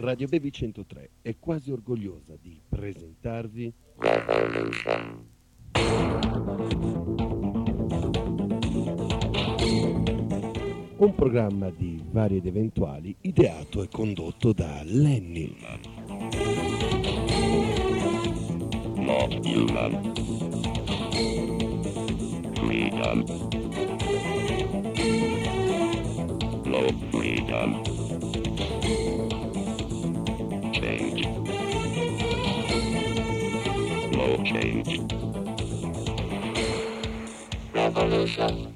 Radio Baby 103 è quasi orgogliosa di presentarvi un programma di vari ed eventuali ideato e condotto da Lenny. Freedom. No freedom. Revolution.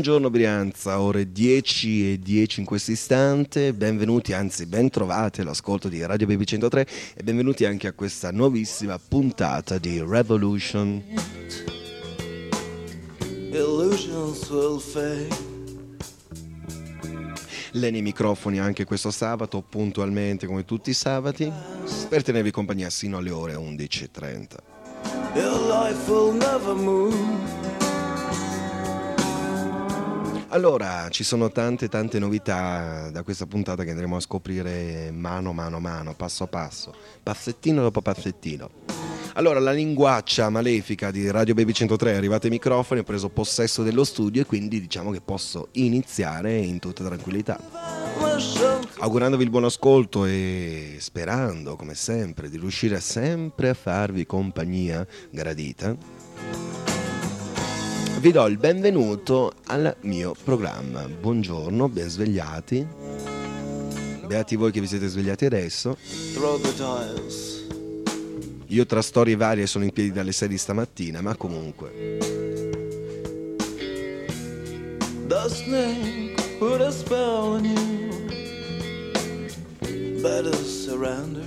Buongiorno Brianza, ore 10 e 10 in questo istante, benvenuti, anzi ben trovati all'ascolto di Radio Baby 103 e benvenuti anche a questa nuovissima puntata di Revolution. Illusions will fade. Leni microfoni anche questo sabato, puntualmente come tutti i sabati, per tenervi compagnia sino alle ore 11.30. Allora, ci sono tante tante novità da questa puntata che andremo a scoprire mano mano mano, passo passo, passettino dopo passettino. Allora, la linguaccia malefica di Radio Baby 103 è arrivata ai microfoni, ho preso possesso dello studio e quindi diciamo che posso iniziare in tutta tranquillità. Augurandovi il buon ascolto e sperando, come sempre, di riuscire sempre a farvi compagnia gradita, vi do il benvenuto al mio programma. Buongiorno, ben svegliati. Beati voi che vi siete svegliati adesso. Io tra storie varie sono in piedi dalle 6 di stamattina, ma comunque. The snake put a spell on you. Better surrender.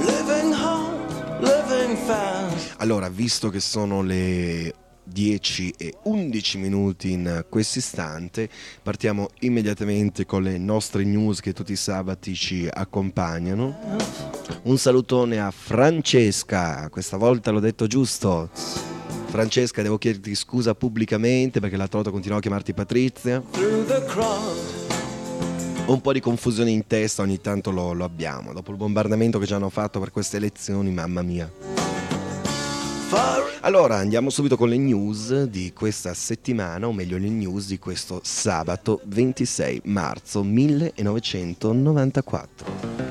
Living fast. Allora, visto che sono le 10 e 11 minuti in questo istante, partiamo immediatamente con le nostre news che tutti i sabati ci accompagnano. Un salutone a Francesca, questa volta l'ho detto giusto. Francesca, devo chiederti scusa pubblicamente perché l'altra volta continuavo a chiamarti Patrizia. Un po' di confusione in testa ogni tanto lo, lo abbiamo. Dopo il bombardamento che ci hanno fatto per queste elezioni, mamma mia. Allora andiamo subito con le news di questa settimana, o meglio le news di questo sabato 26 marzo 1994.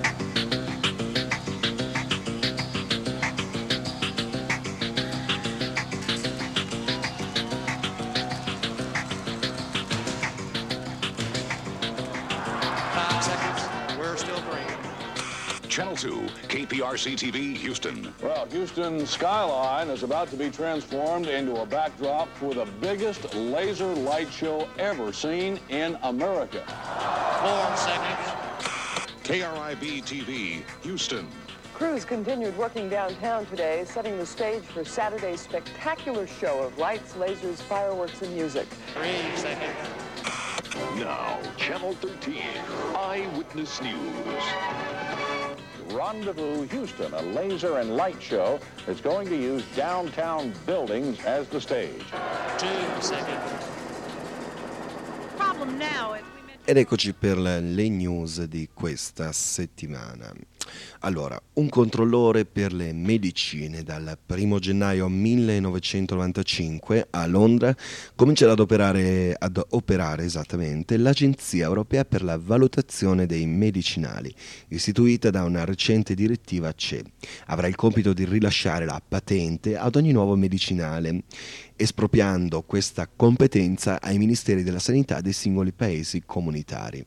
KPRC TV, Houston. Well, Houston skyline is about to be transformed into a backdrop for the biggest laser light show ever seen in America. Four seconds. KRIB TV, Houston. Crews continued working downtown today, setting the stage for Saturday's spectacular show of lights, lasers, fireworks, and music. Three seconds. Now, Channel 13, Eyewitness News. Rendezvous Houston, a laser and light show that's going to use downtown buildings as the stage. Two seconds. problem now is Ed eccoci per le news di questa settimana. Allora, un controllore per le medicine dal 1 gennaio 1995 a Londra comincerà ad operare, ad operare esattamente l'Agenzia Europea per la Valutazione dei Medicinali, istituita da una recente direttiva CE. Avrà il compito di rilasciare la patente ad ogni nuovo medicinale, espropriando questa competenza ai ministeri della sanità dei singoli paesi comunitari.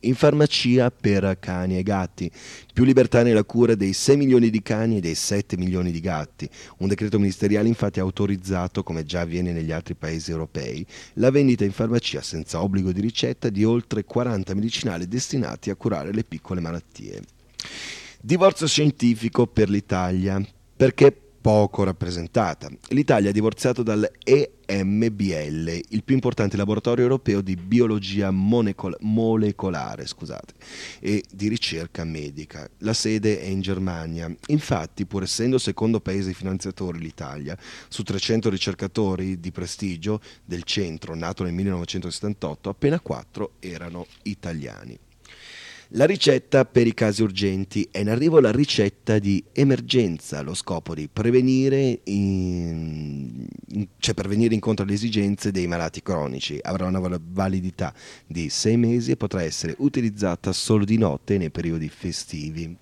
In farmacia per cani e gatti. Più libertà nella cura dei 6 milioni di cani e dei 7 milioni di gatti. Un decreto ministeriale infatti ha autorizzato, come già avviene negli altri paesi europei, la vendita in farmacia senza obbligo di ricetta di oltre 40 medicinali destinati a curare le piccole malattie. Divorzio scientifico per l'Italia. Perché poco rappresentata. L'Italia ha divorziato dal EMBL, il più importante laboratorio europeo di biologia monecol- molecolare scusate, e di ricerca medica. La sede è in Germania. Infatti, pur essendo secondo paese finanziatore l'Italia, su 300 ricercatori di prestigio del centro, nato nel 1978, appena 4 erano italiani. La ricetta per i casi urgenti è in arrivo la ricetta di emergenza, lo scopo di prevenire, in, cioè per incontro alle esigenze dei malati cronici. Avrà una validità di sei mesi e potrà essere utilizzata solo di notte nei periodi festivi.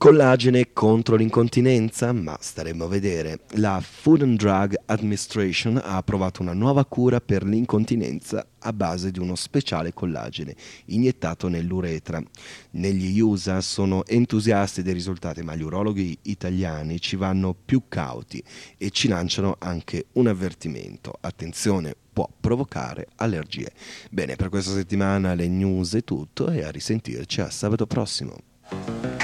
Collagene contro l'incontinenza? Ma staremo a vedere. La Food and Drug Administration ha approvato una nuova cura per l'incontinenza a base di uno speciale collagene iniettato nell'uretra. Negli USA sono entusiasti dei risultati, ma gli urologhi italiani ci vanno più cauti e ci lanciano anche un avvertimento. Attenzione, può provocare allergie. Bene, per questa settimana le news è tutto e a risentirci a sabato prossimo.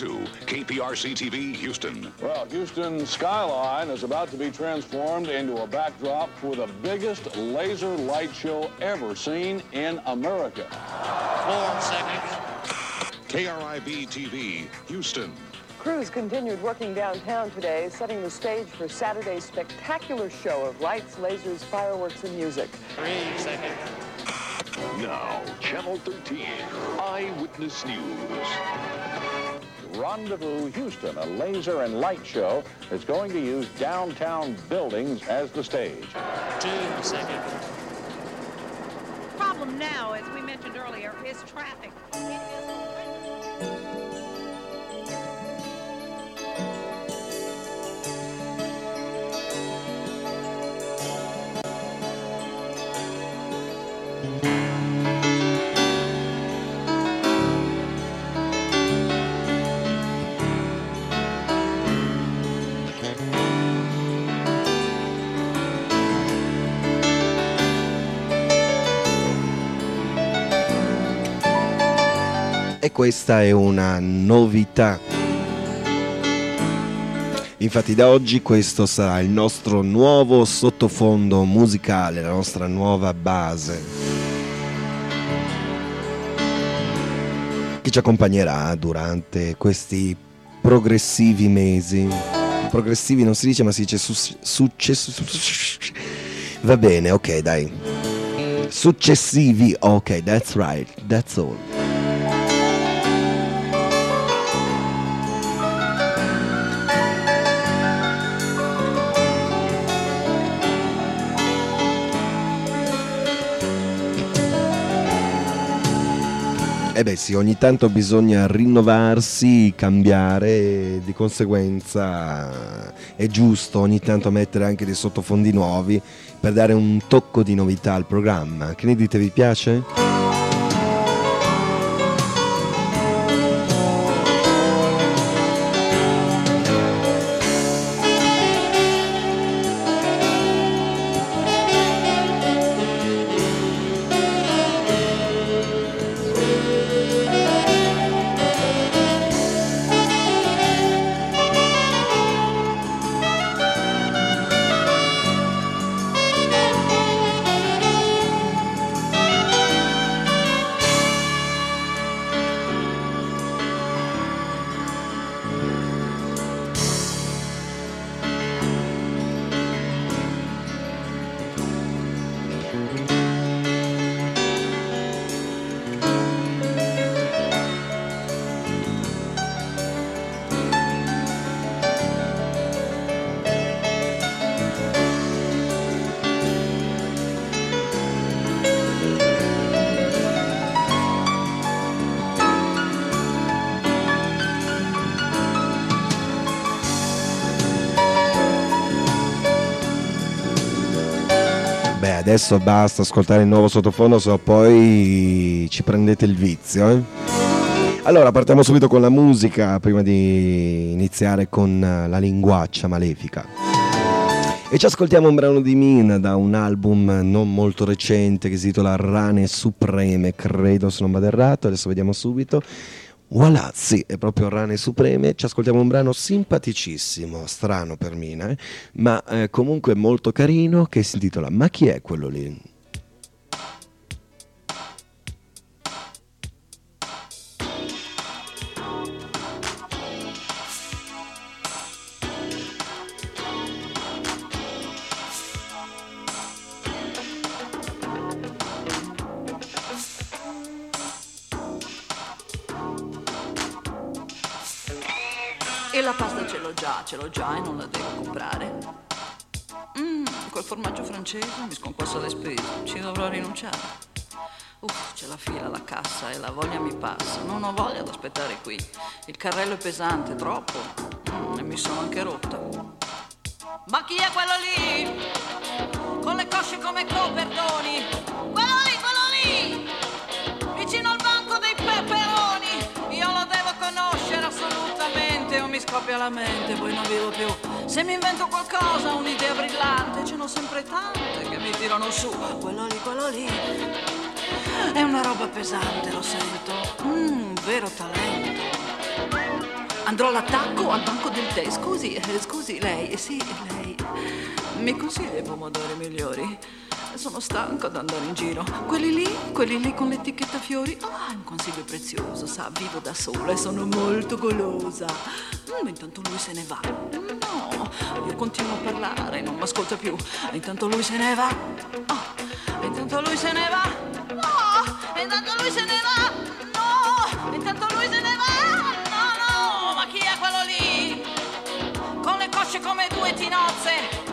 Channel 2, KPRC TV, Houston. Well, Houston skyline is about to be transformed into a backdrop for the biggest laser light show ever seen in America. Four seconds. KRIB TV, Houston. Crews continued working downtown today, setting the stage for Saturday's spectacular show of lights, lasers, fireworks, and music. Three seconds. Now, Channel 13, Eyewitness News. Rendezvous Houston, a laser and light show that's going to use downtown buildings as the stage. Two seconds. problem now, as we mentioned earlier, is traffic. Questa è una novità. Infatti da oggi questo sarà il nostro nuovo sottofondo musicale, la nostra nuova base. Che ci accompagnerà durante questi progressivi mesi. Progressivi non si dice ma si dice su- successo. Va bene, ok dai. Successivi, ok, that's right, that's all. Eh beh sì, ogni tanto bisogna rinnovarsi, cambiare di conseguenza è giusto ogni tanto mettere anche dei sottofondi nuovi per dare un tocco di novità al programma. Che ne dite, vi piace? Adesso basta ascoltare il nuovo sottofondo, se no poi ci prendete il vizio. eh. Allora, partiamo subito con la musica prima di iniziare con la linguaccia malefica. E ci ascoltiamo un brano di Mina da un album non molto recente che si intitola Rane Supreme, credo se non vado errato, adesso vediamo subito. Sì, è proprio Rane Supreme. Ci ascoltiamo un brano simpaticissimo, strano per Mina, eh, ma eh, comunque molto carino che si intitola Ma chi è quello lì? Ce l'ho già, e non la devo comprare. Mmm, quel formaggio francese mi sconquassa le spese, ci dovrò rinunciare. Uff, c'è la fila alla cassa e la voglia mi passa. Non ho voglia di aspettare qui. Il carrello è pesante, troppo. Mm, e mi sono anche rotta. Ma chi è quello lì? Con le cosce come coperdoni. Scoppia la mente, poi non vivo più. Se mi invento qualcosa, un'idea brillante, ce n'ho sempre tante che mi tirano su. Quello lì, quello lì. È una roba pesante, lo sento. Mmm, vero talento. Andrò all'attacco al banco del tè. Scusi, eh, scusi, lei, eh, sì, lei. Mi consiglia i pomodori migliori? Sono stanco ad andare in giro. Quelli lì, quelli lì con l'etichetta fiori. Ah, è un consiglio prezioso, sa, vivo da sola e sono molto golosa. Mm, intanto lui se ne va. No, io continuo a parlare, non mi ascolta più. E intanto lui se ne va. Oh, intanto lui se ne va. No, intanto lui se ne va. No, intanto lui se ne va. No, no, ma chi è quello lì? Con le cosce come due tinozze.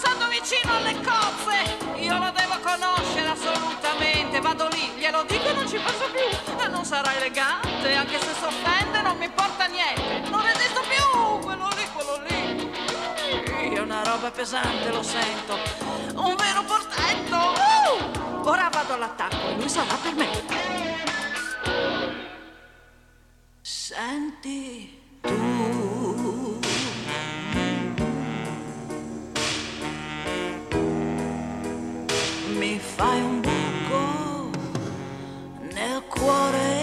Passando vicino alle cozze. Io lo devo conoscere assolutamente. Vado lì, glielo dico e non ci penso più. E non sarà elegante, anche se s'offende non mi importa niente. Non resisto più, quello lì, quello lì. È una roba pesante, lo sento. Un vero portento. Uh! Ora vado all'attacco e lui sarà per me. Senti tu. Fai un buco nel cuore.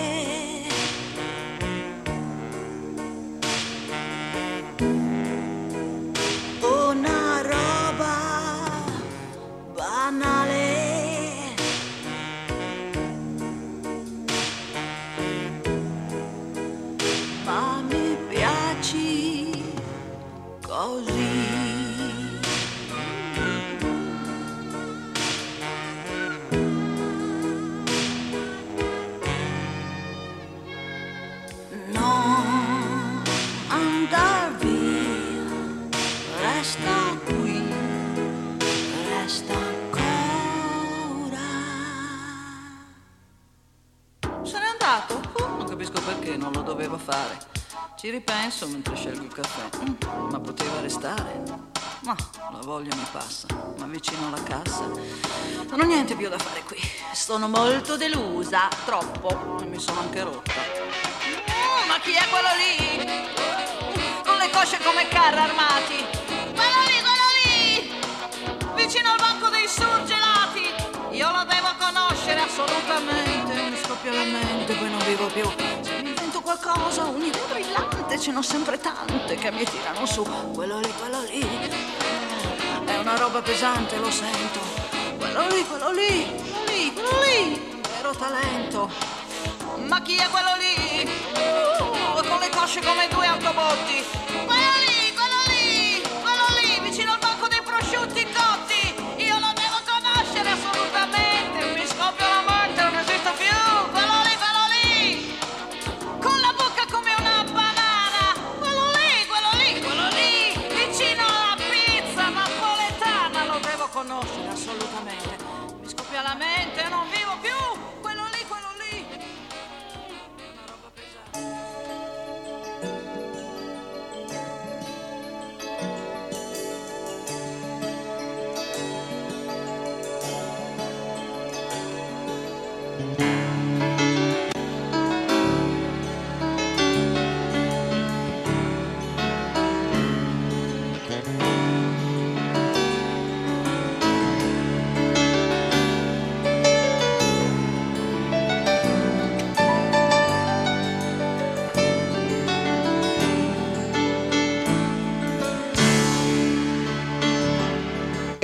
Ripenso mentre scelgo il caffè. Mm, ma poteva restare. Ma la voglia mi passa, ma vicino alla cassa non ho niente più da fare qui. Sono molto delusa, troppo, e mi sono anche rotta. Mm, ma chi è quello lì? Con le cosce come carri armati. Quello lì, quello lì! Vicino al banco dei surgelati. Io lo devo conoscere assolutamente. Mi scoppia la mente, poi non vivo più. Invento qualcosa, un'idea brillante, ce n'ho sempre tante che mi tirano su. Quello lì, quello lì. È una roba pesante, lo sento. Quello lì, quello lì, quello lì, quello lì. Vero talento. Ma chi è quello lì? Uh, con le cosce come due autobotti.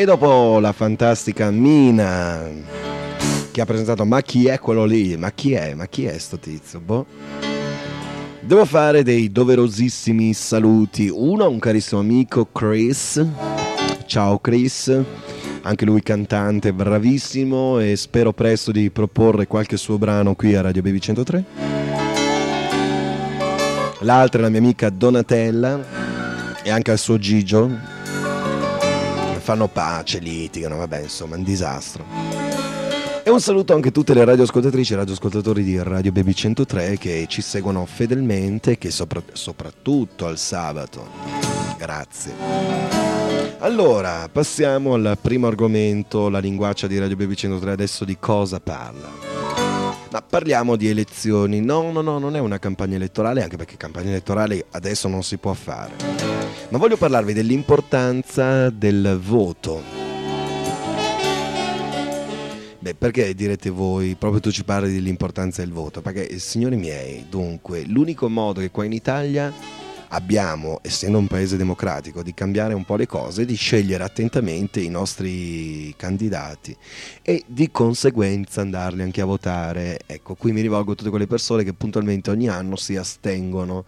E dopo la fantastica Mina che ha presentato Ma chi è quello lì? Ma chi è? Ma chi è sto tizio? Boh. Devo fare dei doverosissimi saluti. Uno a un carissimo amico Chris. Ciao Chris. Anche lui cantante bravissimo e spero presto di proporre qualche suo brano qui a Radio Baby 103. L'altra è la mia amica Donatella e anche al suo Gigio. Fanno pace, litigano, vabbè, insomma, un disastro. E un saluto anche a tutte le radioascoltatrici e radioascoltatori di Radio Baby 103 che ci seguono fedelmente, che sopra- soprattutto al sabato. Grazie. Allora, passiamo al primo argomento, la linguaccia di Radio Baby 103. Adesso di cosa parla? Ma parliamo di elezioni. No, no, no, non è una campagna elettorale, anche perché campagna elettorale adesso non si può fare. Ma voglio parlarvi dell'importanza del voto. Beh, perché direte voi, proprio tu ci parli dell'importanza del voto? Perché, signori miei, dunque, l'unico modo che qua in Italia abbiamo, essendo un paese democratico, di cambiare un po' le cose, di scegliere attentamente i nostri candidati e di conseguenza andarli anche a votare. Ecco, qui mi rivolgo a tutte quelle persone che puntualmente ogni anno si astengono.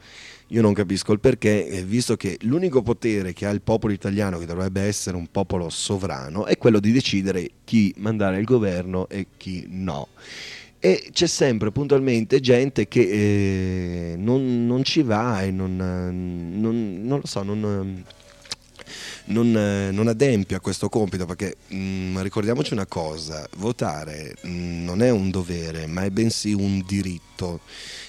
Io non capisco il perché, eh, visto che l'unico potere che ha il popolo italiano, che dovrebbe essere un popolo sovrano, è quello di decidere chi mandare al governo e chi no e c'è sempre puntualmente gente che eh, non, non, ci va e non, non, non lo so, non, non, adempie a questo compito perché mh, mm, ricordiamoci una cosa, votare mh, mm, non è un dovere ma è bensì un diritto.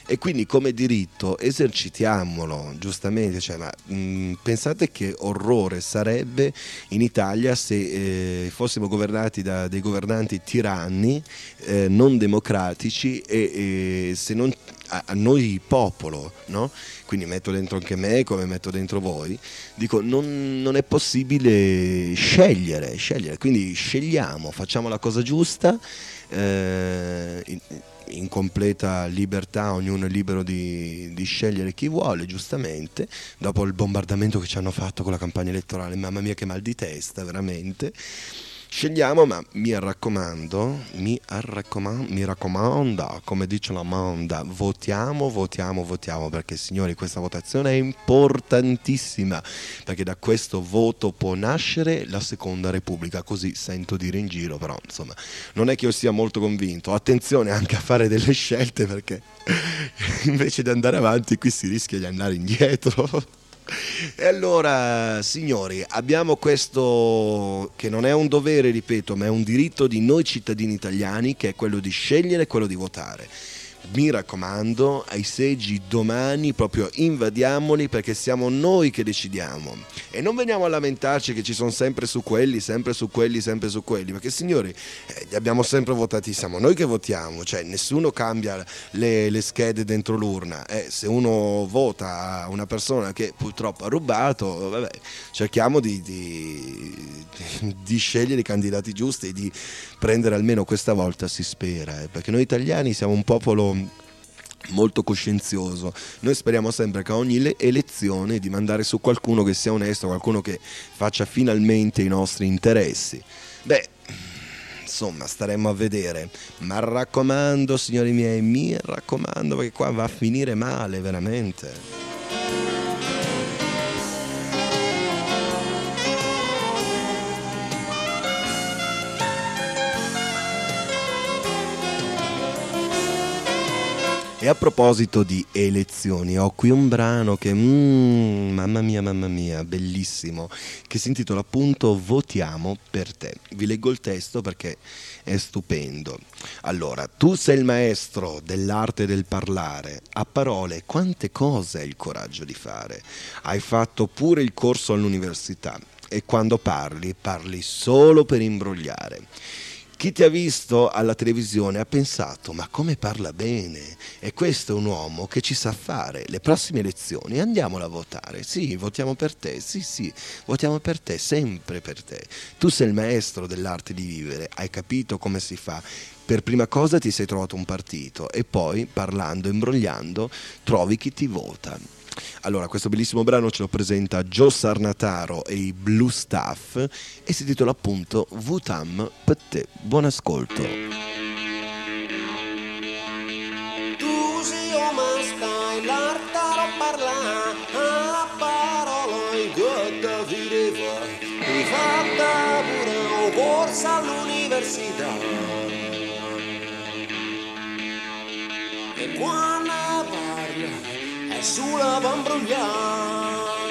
E quindi come diritto esercitiamolo giustamente, cioè, ma, mh, pensate che orrore sarebbe in Italia se eh, fossimo governati da dei governanti tiranni, eh, non democratici e, e se non a, a, noi popolo, no? quindi metto dentro anche me come metto dentro voi, dico non, non è possibile scegliere, scegliere, quindi scegliamo, facciamo la cosa giusta. Eh, in, in completa libertà, ognuno è libero di, di, scegliere chi vuole, giustamente, dopo il bombardamento che ci hanno fatto con la campagna elettorale, mamma mia che mal di testa, veramente. Scegliamo, ma mi raccomando, mi, raccomando, mi raccomanda, come dice la Manda, votiamo, votiamo, votiamo, perché signori questa votazione è importantissima, perché da questo voto può nascere la seconda repubblica, così sento dire in giro, però insomma non è che io sia molto convinto, attenzione anche a fare delle scelte perché invece di andare avanti qui si rischia di andare indietro. E allora, signori, abbiamo questo che non è un dovere, ripeto, ma è un diritto di noi cittadini italiani, che è quello di scegliere e quello di votare mi raccomando, ai seggi domani proprio invadiamoli perché siamo noi che decidiamo. E non veniamo a lamentarci che ci sono sempre su quelli, sempre su quelli, sempre su quelli, perché signori, eh, abbiamo sempre votati, siamo noi che votiamo, cioè nessuno cambia le, le schede dentro l'urna. Eh, se uno vota a una persona che purtroppo ha rubato, vabbè, cerchiamo di, di, di scegliere i candidati giusti e di prendere almeno questa volta, si spera, eh, perché noi italiani siamo un popolo molto coscienzioso. Noi speriamo sempre che a ogni elezione di mandare su qualcuno che sia onesto, qualcuno che faccia finalmente i nostri interessi. Beh, insomma, staremo a vedere. Ma raccomando, signori miei, mi raccomando perché qua va a finire male, veramente. E a proposito di elezioni, ho qui un brano che, mm, mamma mia, mamma mia, bellissimo, che si intitola appunto Votiamo per te. Vi leggo il testo perché è stupendo. Allora, tu sei il maestro dell'arte del parlare, a parole quante cose hai il coraggio di fare. Hai fatto pure il corso all'università e quando parli, parli solo per imbrogliare. Chi ti ha visto alla televisione ha pensato, ma come parla bene? E questo è un uomo che ci sa fare. Le prossime elezioni andiamola a votare. Sì, votiamo per te. Sì, sì, votiamo per te, sempre per te. Tu sei il maestro dell'arte di vivere, hai capito come si fa. Per prima cosa ti sei trovato un partito e poi, parlando, imbrogliando, trovi chi ti vota. Allora, questo bellissimo brano ce lo presenta Joe Sarnataro e i Blue Staff e si intitola appunto Vutam per te. Buon ascolto. All'università e quando sulla van brogliare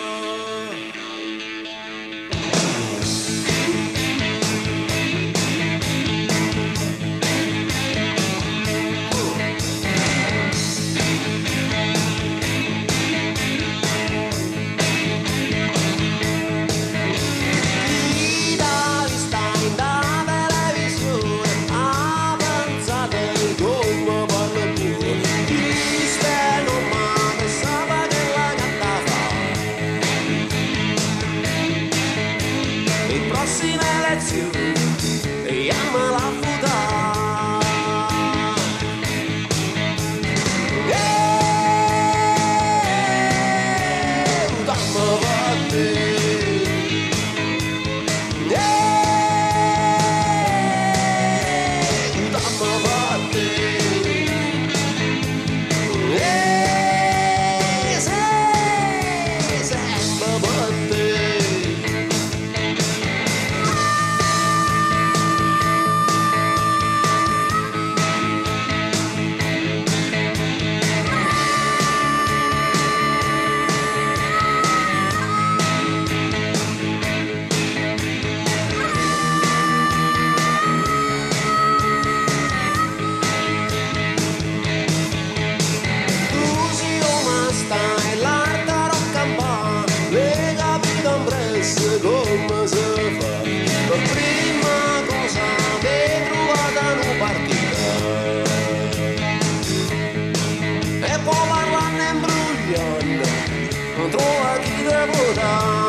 imbrogliando non trova chi devo dare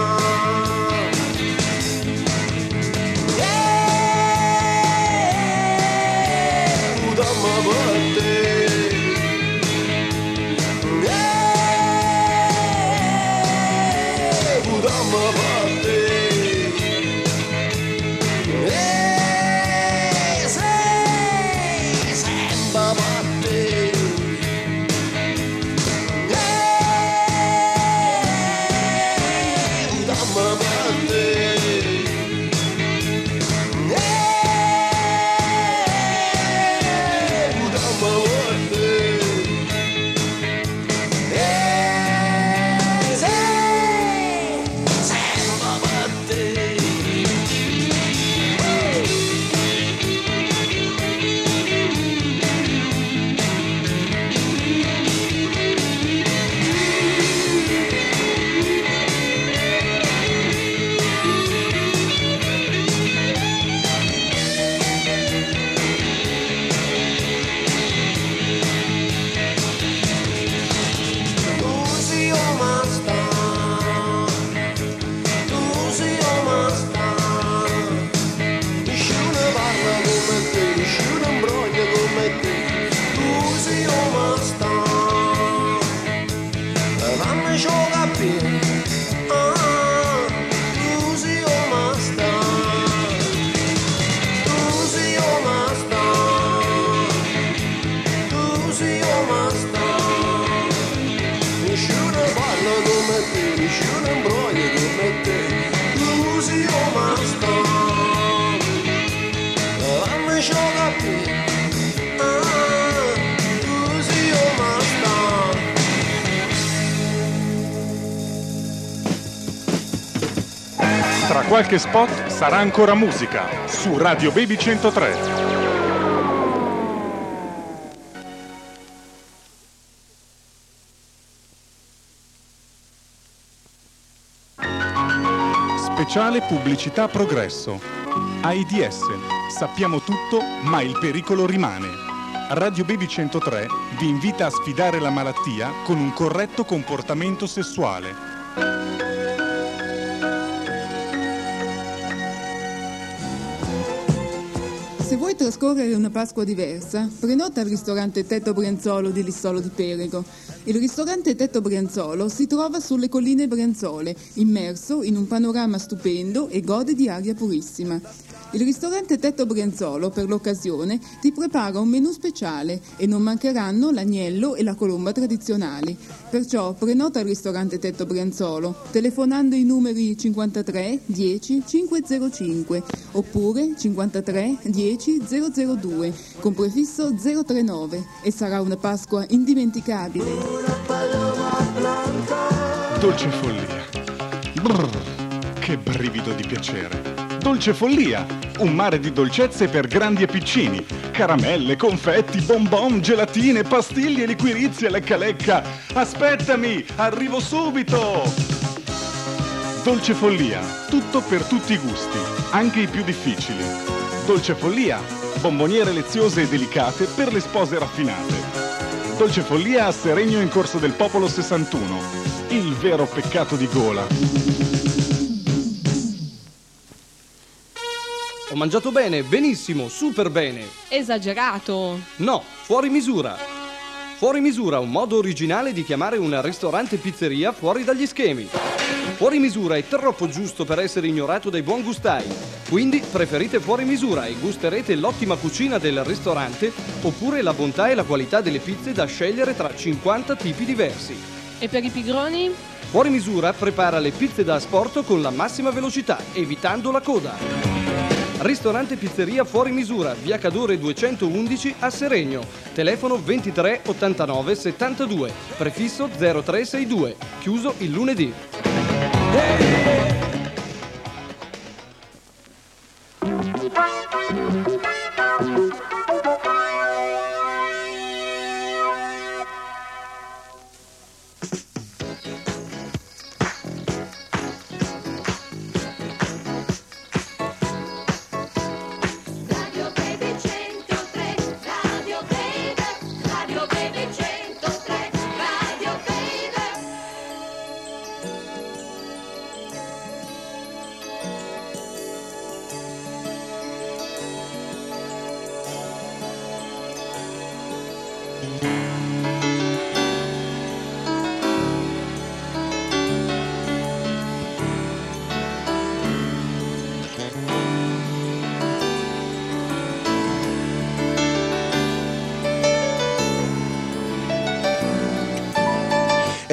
Eh, qualche spot sarà ancora musica su Radio Baby 103. Speciale pubblicità progresso. AIDS. Sappiamo tutto, ma il pericolo rimane. Radio Baby 103 vi invita a sfidare la malattia con un corretto comportamento sessuale. Vuoi trascorrere una Pasqua diversa, prenota al ristorante Tetto Brianzolo di Lissolo di Perego. Il ristorante Tetto Brianzolo si trova sulle colline Brianzole, immerso in un panorama stupendo e gode di aria purissima. Il ristorante Tetto Brianzolo, per l'occasione, ti prepara un menù speciale e non mancheranno l'agnello e la colomba tradizionali. Perciò prenota al ristorante Tetto Brianzolo telefonando i numeri 53 10 505 oppure 53 10 002 con prefisso 039 e sarà una Pasqua indimenticabile. Dolce follia. Brrr, che brivido di piacere. Dolce follia, un mare di dolcezze per grandi e piccini. Caramelle, confetti, bonbon, gelatine, pastiglie, liquirizie, lecca lecca. Aspettami, arrivo subito! Dolce follia, tutto per tutti i gusti, anche i più difficili. Dolce follia, bomboniere leziose e delicate per le spose raffinate. Dolce follia a Seregno in Corso del Popolo 61. Il vero peccato di gola. Ho mangiato bene, benissimo, super bene. Esagerato. No, fuori misura. Fuori misura, un modo originale di chiamare un ristorante pizzeria fuori dagli schemi. Fuori misura è troppo giusto per essere ignorato dai buon gustai. Quindi preferite fuori misura e gusterete l'ottima cucina del ristorante oppure la bontà e la qualità delle pizze da scegliere tra 50 tipi diversi. E per i pigroni? Fuori misura prepara le pizze da asporto con la massima velocità, evitando la coda. Ristorante Pizzeria Fuori Misura, via Cadore 211 a Seregno. Telefono 23 89 72, prefisso 0362, chiuso il lunedì. Radio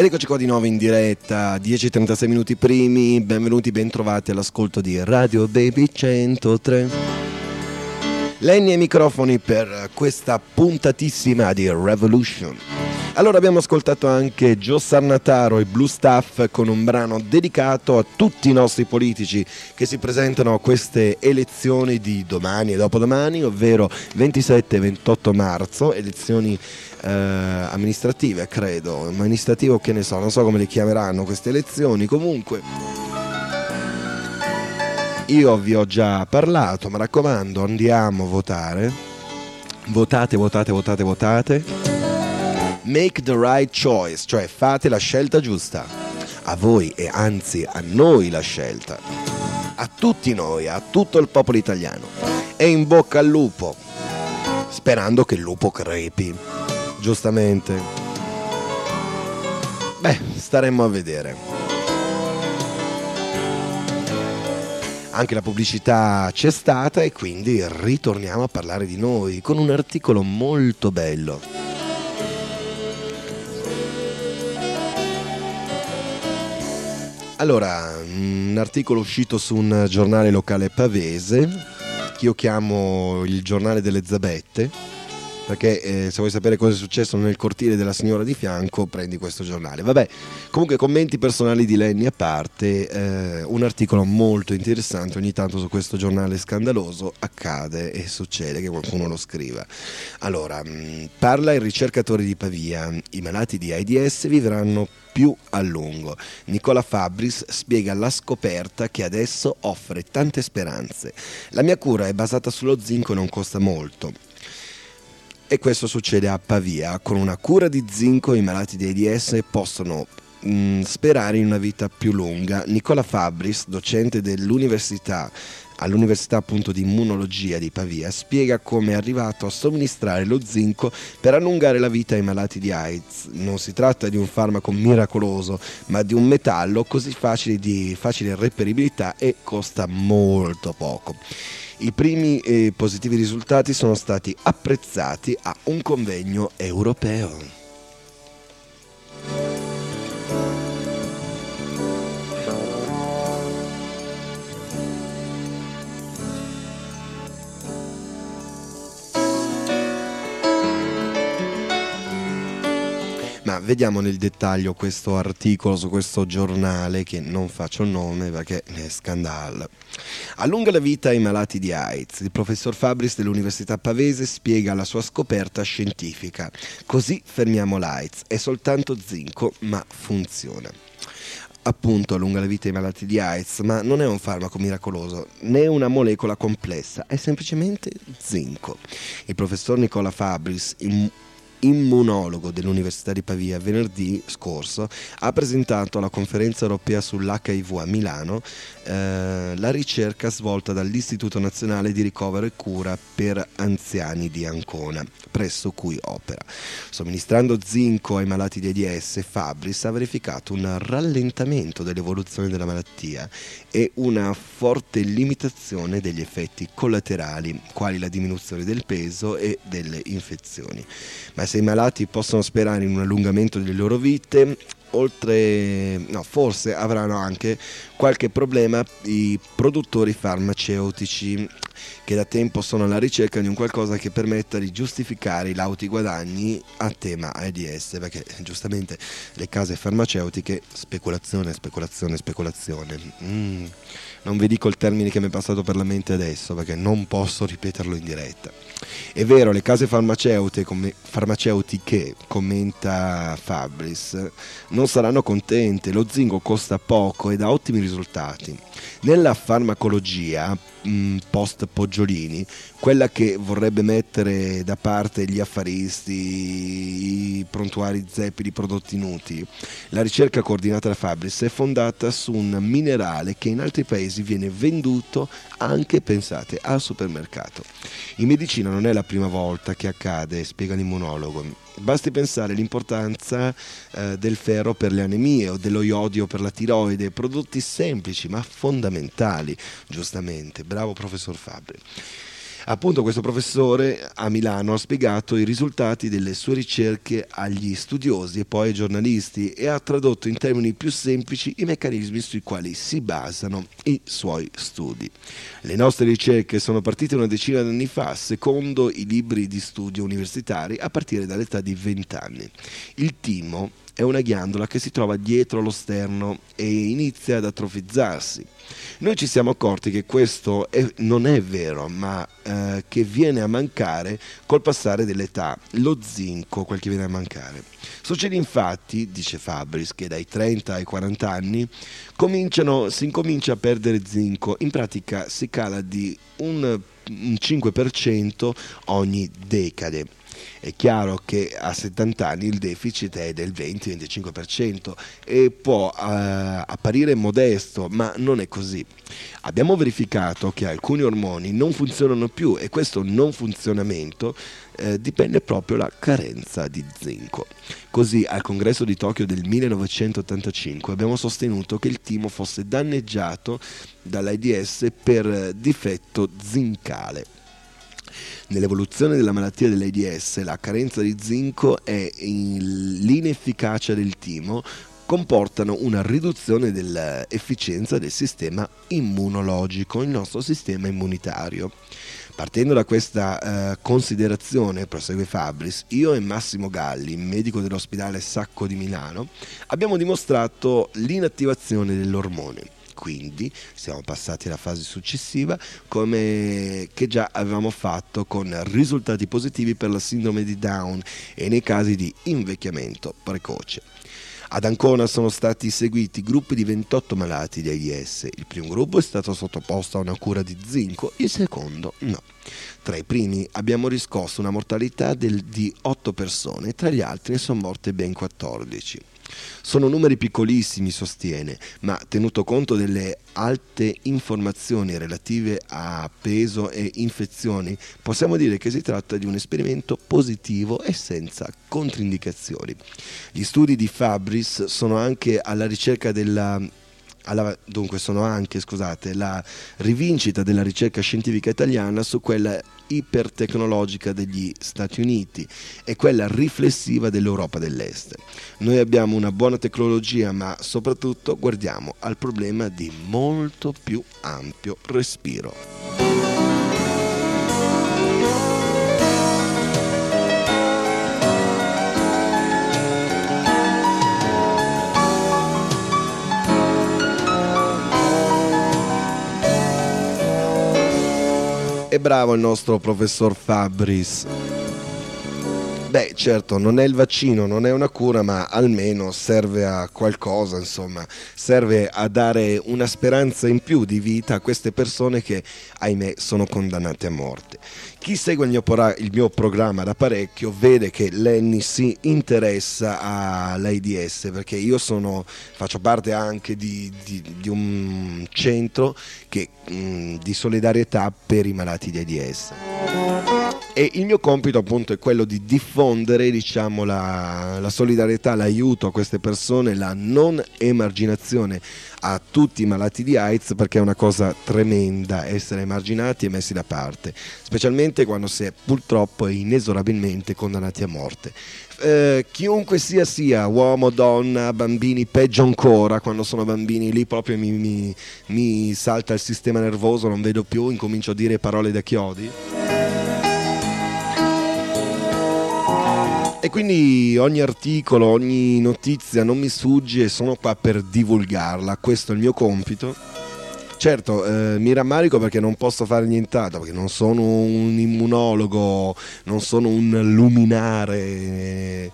Ed eccoci qua di nuovo in diretta, 10.36 minuti primi, benvenuti, bentrovati all'ascolto di Radio Baby 103. Lenny ai microfoni per questa puntatissima di Revolution. Allora abbiamo ascoltato anche Joe Sarnataro e Blue Staff con un brano dedicato a tutti i nostri politici che si presentano a queste elezioni di domani e dopodomani, ovvero 27 e 28 marzo, elezioni eh, amministrative credo, amministrative o che ne so, non so come le chiameranno queste elezioni, comunque io vi ho già parlato, mi raccomando, andiamo a votare. Votate, votate, votate, votate. Make the right choice, cioè fate la scelta giusta. A voi e anzi a noi la scelta. A tutti noi, a tutto il popolo italiano. E in bocca al lupo. Sperando che il lupo crepi. Giustamente. Beh, staremmo a vedere. Anche la pubblicità c'è stata e quindi ritorniamo a parlare di noi con un articolo molto bello. Allora, un articolo uscito su un giornale locale pavese, che io chiamo il giornale delle zabette, perché eh, se vuoi sapere cosa è successo nel cortile della signora di fianco prendi questo giornale. Vabbè, comunque commenti personali di Lenny a parte, eh, un articolo molto interessante, ogni tanto su questo giornale scandaloso accade e succede che qualcuno lo scriva. Allora, mh, parla il ricercatore di Pavia, i malati di AIDS vivranno più a lungo. Nicola Fabris spiega la scoperta che adesso offre tante speranze. La mia cura è basata sullo zinco e non costa molto. E questo succede a Pavia. Con una cura di zinco i malati di AIDS possono mh, sperare in una vita più lunga. Nicola Fabris, docente dell'università all'Università appunto di Immunologia di Pavia, spiega come è arrivato a somministrare lo zinco per allungare la vita ai malati di AIDS. Non si tratta di un farmaco miracoloso, ma di un metallo così facile di facile reperibilità e costa molto poco. I primi eh, positivi risultati sono stati apprezzati a un convegno europeo. Ma vediamo nel dettaglio questo articolo su questo giornale che non faccio il nome perché è scandalo. Allunga la vita ai malati di AIDS. Il professor Fabris dell'Università Pavese spiega la sua scoperta scientifica. Così fermiamo l'AIDS. È soltanto zinco, ma funziona appunto allunga la vita ai malati di AIDS, ma non è un farmaco miracoloso né una molecola complessa, è semplicemente zinco. Il professor Nicola Fabris, im- immunologo dell'Università di Pavia, venerdì scorso ha presentato alla conferenza europea sull'HIV a Milano eh, la ricerca svolta dall'Istituto Nazionale di Ricovero e Cura per Anziani di Ancona, presso cui opera. Somministrando zinco ai malati di AIDS, Fabris ha verificato un rallentamento dell'evoluzione della malattia e una forte limitazione degli effetti collaterali, quali la diminuzione del peso e delle infezioni. Ma se i malati possono sperare in un allungamento delle loro vite, oltre, no, forse avranno anche qualche problema i produttori farmaceutici che da tempo sono alla ricerca di un qualcosa che permetta di giustificare i lauti guadagni a tema AIDS, perché giustamente le case farmaceutiche, speculazione, speculazione, speculazione. Mm, non vi dico il termine che mi è passato per la mente adesso, perché non posso ripeterlo in diretta. È vero, le case farmaceutiche, come- farmaceutiche, commenta Fabris, non saranno contente, lo zinco costa poco ed ha ottimi risultati. Nella farmacologia mh, post Poggiolini, quella che vorrebbe mettere da parte gli affaristi, i prontuari zeppi di prodotti inutili, la ricerca coordinata da Fabris è fondata su un minerale che in altri paesi viene venduto anche, pensate, al supermercato. In medicina non è la prima volta che accade, spiega l'immunologo. Basti pensare all'importanza eh, del ferro per le anemie o dello iodio per la tiroide, prodotti semplici ma fondamentali, giustamente. Bravo professor Fabri. Appunto questo professore a Milano ha spiegato i risultati delle sue ricerche agli studiosi e poi ai giornalisti e ha tradotto in termini più semplici i meccanismi sui quali si basano i suoi studi. Le nostre ricerche sono partite una decina di anni fa, secondo i libri di studio universitari, a partire dall'età di 20 anni. Il timo è una ghiandola che si trova dietro lo sterno e inizia ad atrofizzarsi. Noi ci siamo accorti che questo è- non è vero, ma eh, che viene a mancare col passare dell'età, lo zinco, quel che viene a mancare. Succede infatti, dice Fabris, che dai 30 ai 40 anni si incomincia a perdere zinco, in pratica si cala di un 5% ogni decade. È chiaro che a 70 anni il deficit è del 20-25% e può eh, apparire modesto, ma non è così. Abbiamo verificato che alcuni ormoni non funzionano più e questo non funzionamento eh, dipende proprio dalla carenza di zinco. Così al congresso di Tokyo del 1985 abbiamo sostenuto che il timo fosse danneggiato dall'AIDS per difetto zincale. Nell'evoluzione della malattia dell'AIDS la carenza di zinco in- l'inefficacia del timo comportano una riduzione dell'efficienza del sistema immunologico, il nostro sistema immunitario. Partendo da questa eh, considerazione, prosegue Fabris, io e Massimo Galli, medico dell'ospedale Sacco di Milano, abbiamo dimostrato l'inattivazione dell'ormone. Quindi siamo passati alla fase successiva come che già avevamo fatto con risultati positivi per la sindrome di Down e nei casi di invecchiamento precoce. Ad Ancona sono stati seguiti gruppi di 28 malati di AIDS. Il primo gruppo è stato sottoposto a una cura di zinco, il secondo no. Tra i primi abbiamo riscosso una mortalità del- di 8 persone, tra gli altri ne sono morte ben 14. Sono numeri piccolissimi, sostiene, ma tenuto conto delle alte informazioni relative a peso e infezioni, possiamo dire che si tratta di un esperimento positivo e senza controindicazioni. Gli studi di Fabris sono anche alla ricerca della alla- dunque sono anche, scusate, la rivincita della ricerca scientifica italiana su quella ipertecnologica degli Stati Uniti e quella riflessiva dell'Europa dell'Est. Noi abbiamo una buona tecnologia, ma soprattutto guardiamo al problema di molto più ampio respiro. E bravo il nostro professor Fabris. Beh, certo, non è il vaccino, non è una cura, ma almeno serve a qualcosa, insomma, serve a dare una speranza in più di vita a queste persone che, ahimè, sono condannate a morte. Chi segue il mio, il mio programma da parecchio vede che Lenny si interessa all'AIDS perché io sono, faccio parte anche di, di- di un centro che, mh, di solidarietà per i malati di AIDS. E il mio compito appunto è quello di diffondere diciamo, la, la solidarietà, l'aiuto a queste persone, la non emarginazione a tutti i malati di AIDS perché è una cosa tremenda essere emarginati e messi da parte, specialmente quando si è purtroppo e inesorabilmente condannati a morte. Eh, chiunque sia sia, uomo, donna, bambini, peggio ancora, quando sono bambini lì proprio mi, mi- mi salta il sistema nervoso, non vedo più, incomincio a dire parole da chiodi. E quindi ogni articolo, ogni notizia non mi sfugge e sono qua per divulgarla, questo è il mio compito. Certo, eh, mi rammarico perché non posso fare nient'altro, perché non sono un immunologo, non sono un luminare.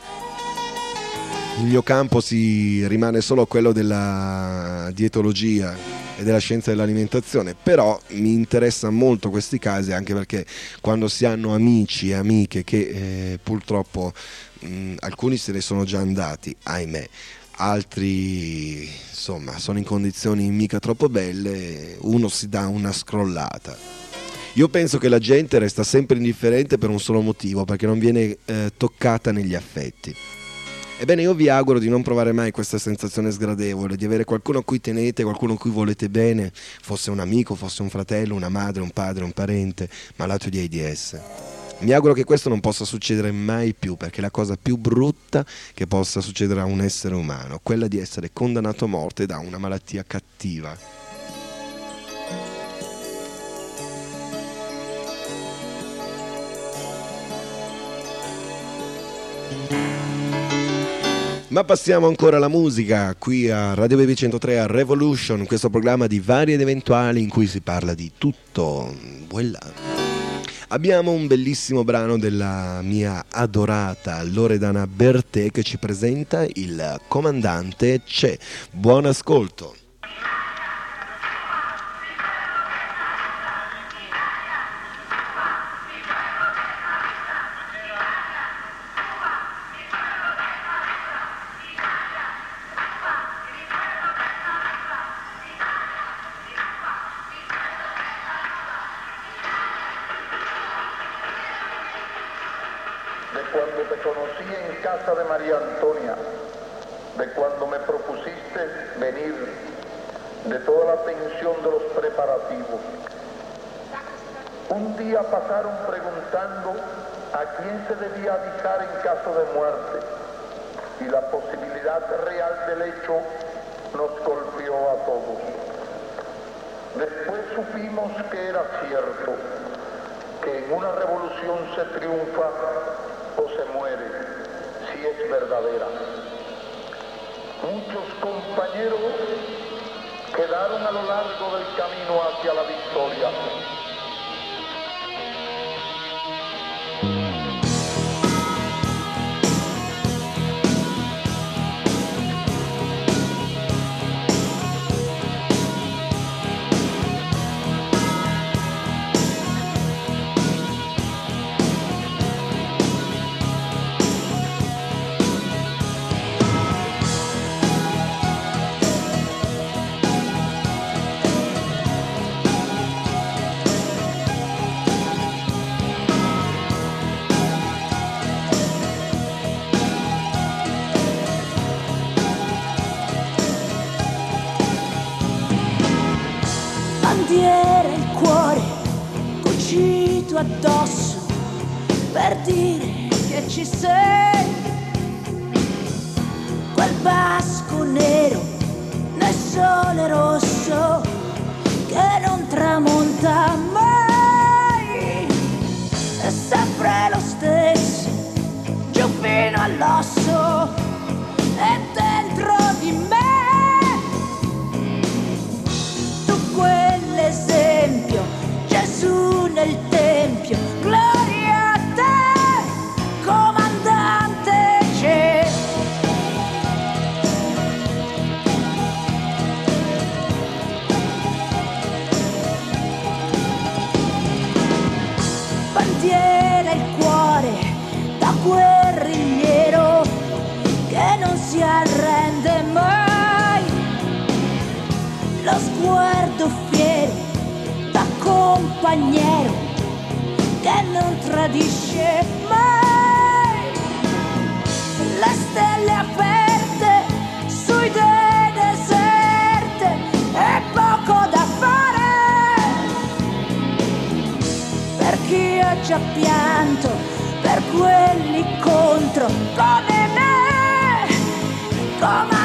Il mio campo si rimane solo quello della dietologia e della scienza dell'alimentazione, però mi interessano molto questi casi anche perché quando si hanno amici e amiche che eh, purtroppo mh, alcuni se ne sono già andati, ahimè, altri insomma sono in condizioni mica troppo belle, uno si dà una scrollata. Io penso che la gente resta sempre indifferente per un solo motivo, perché non viene eh, toccata negli affetti. Ebbene, io vi auguro di non provare mai questa sensazione sgradevole, di avere qualcuno a cui tenete, qualcuno a cui volete bene, fosse un amico, fosse un fratello, una madre, un padre, un parente, malato di AIDS. Mi auguro che questo non possa succedere mai più, perché è la cosa più brutta che possa succedere a un essere umano, quella di essere condannato a morte da una malattia cattiva. Ma passiamo ancora alla musica, qui a Radio Baby 103 a Revolution, questo programma di vari ed eventuali in cui si parla di tutto. Voilà. Abbiamo un bellissimo brano della mia adorata Loredana Bertè che ci presenta il comandante C'è. Buon ascolto. Hacia la victoria. Compagnero che non tradisce mai. Le stelle aperte sui dei deserte e poco da fare. Per chi ha già pianto per quelli contro come me comandante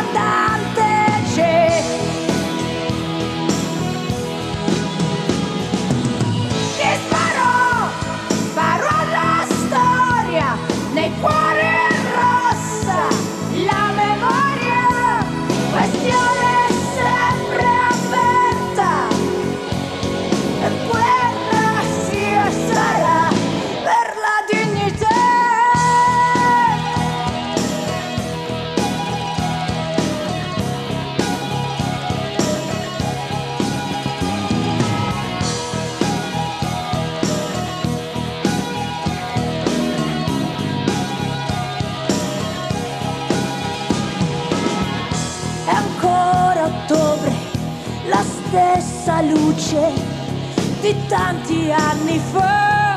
stessa luce di tanti anni fa.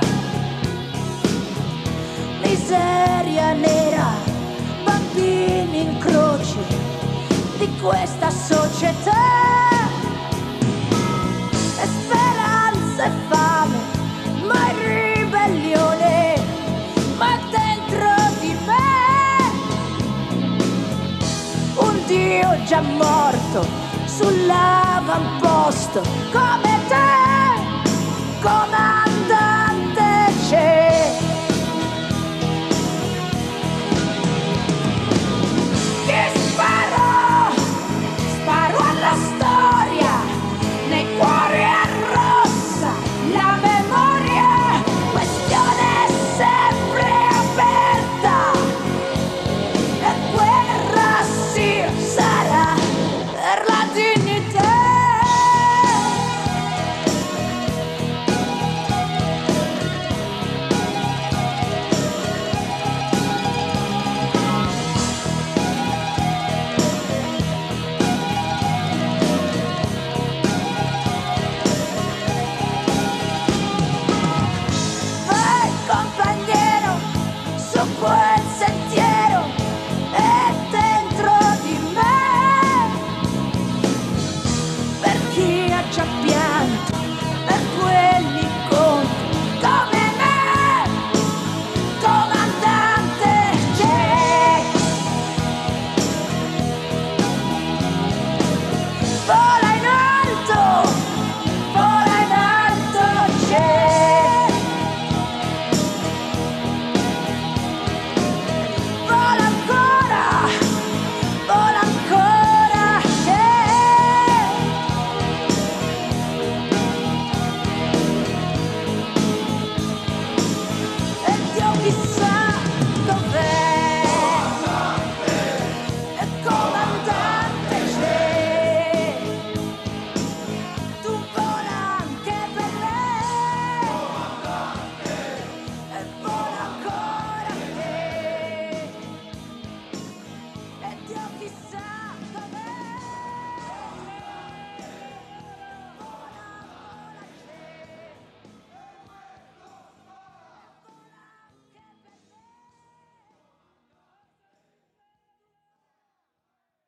Miseria nera, bambini in croce di questa società. E speranza e fame, ma ribellione, ma dentro di me un Dio già morto sull'avamposto come te, comandante c'è.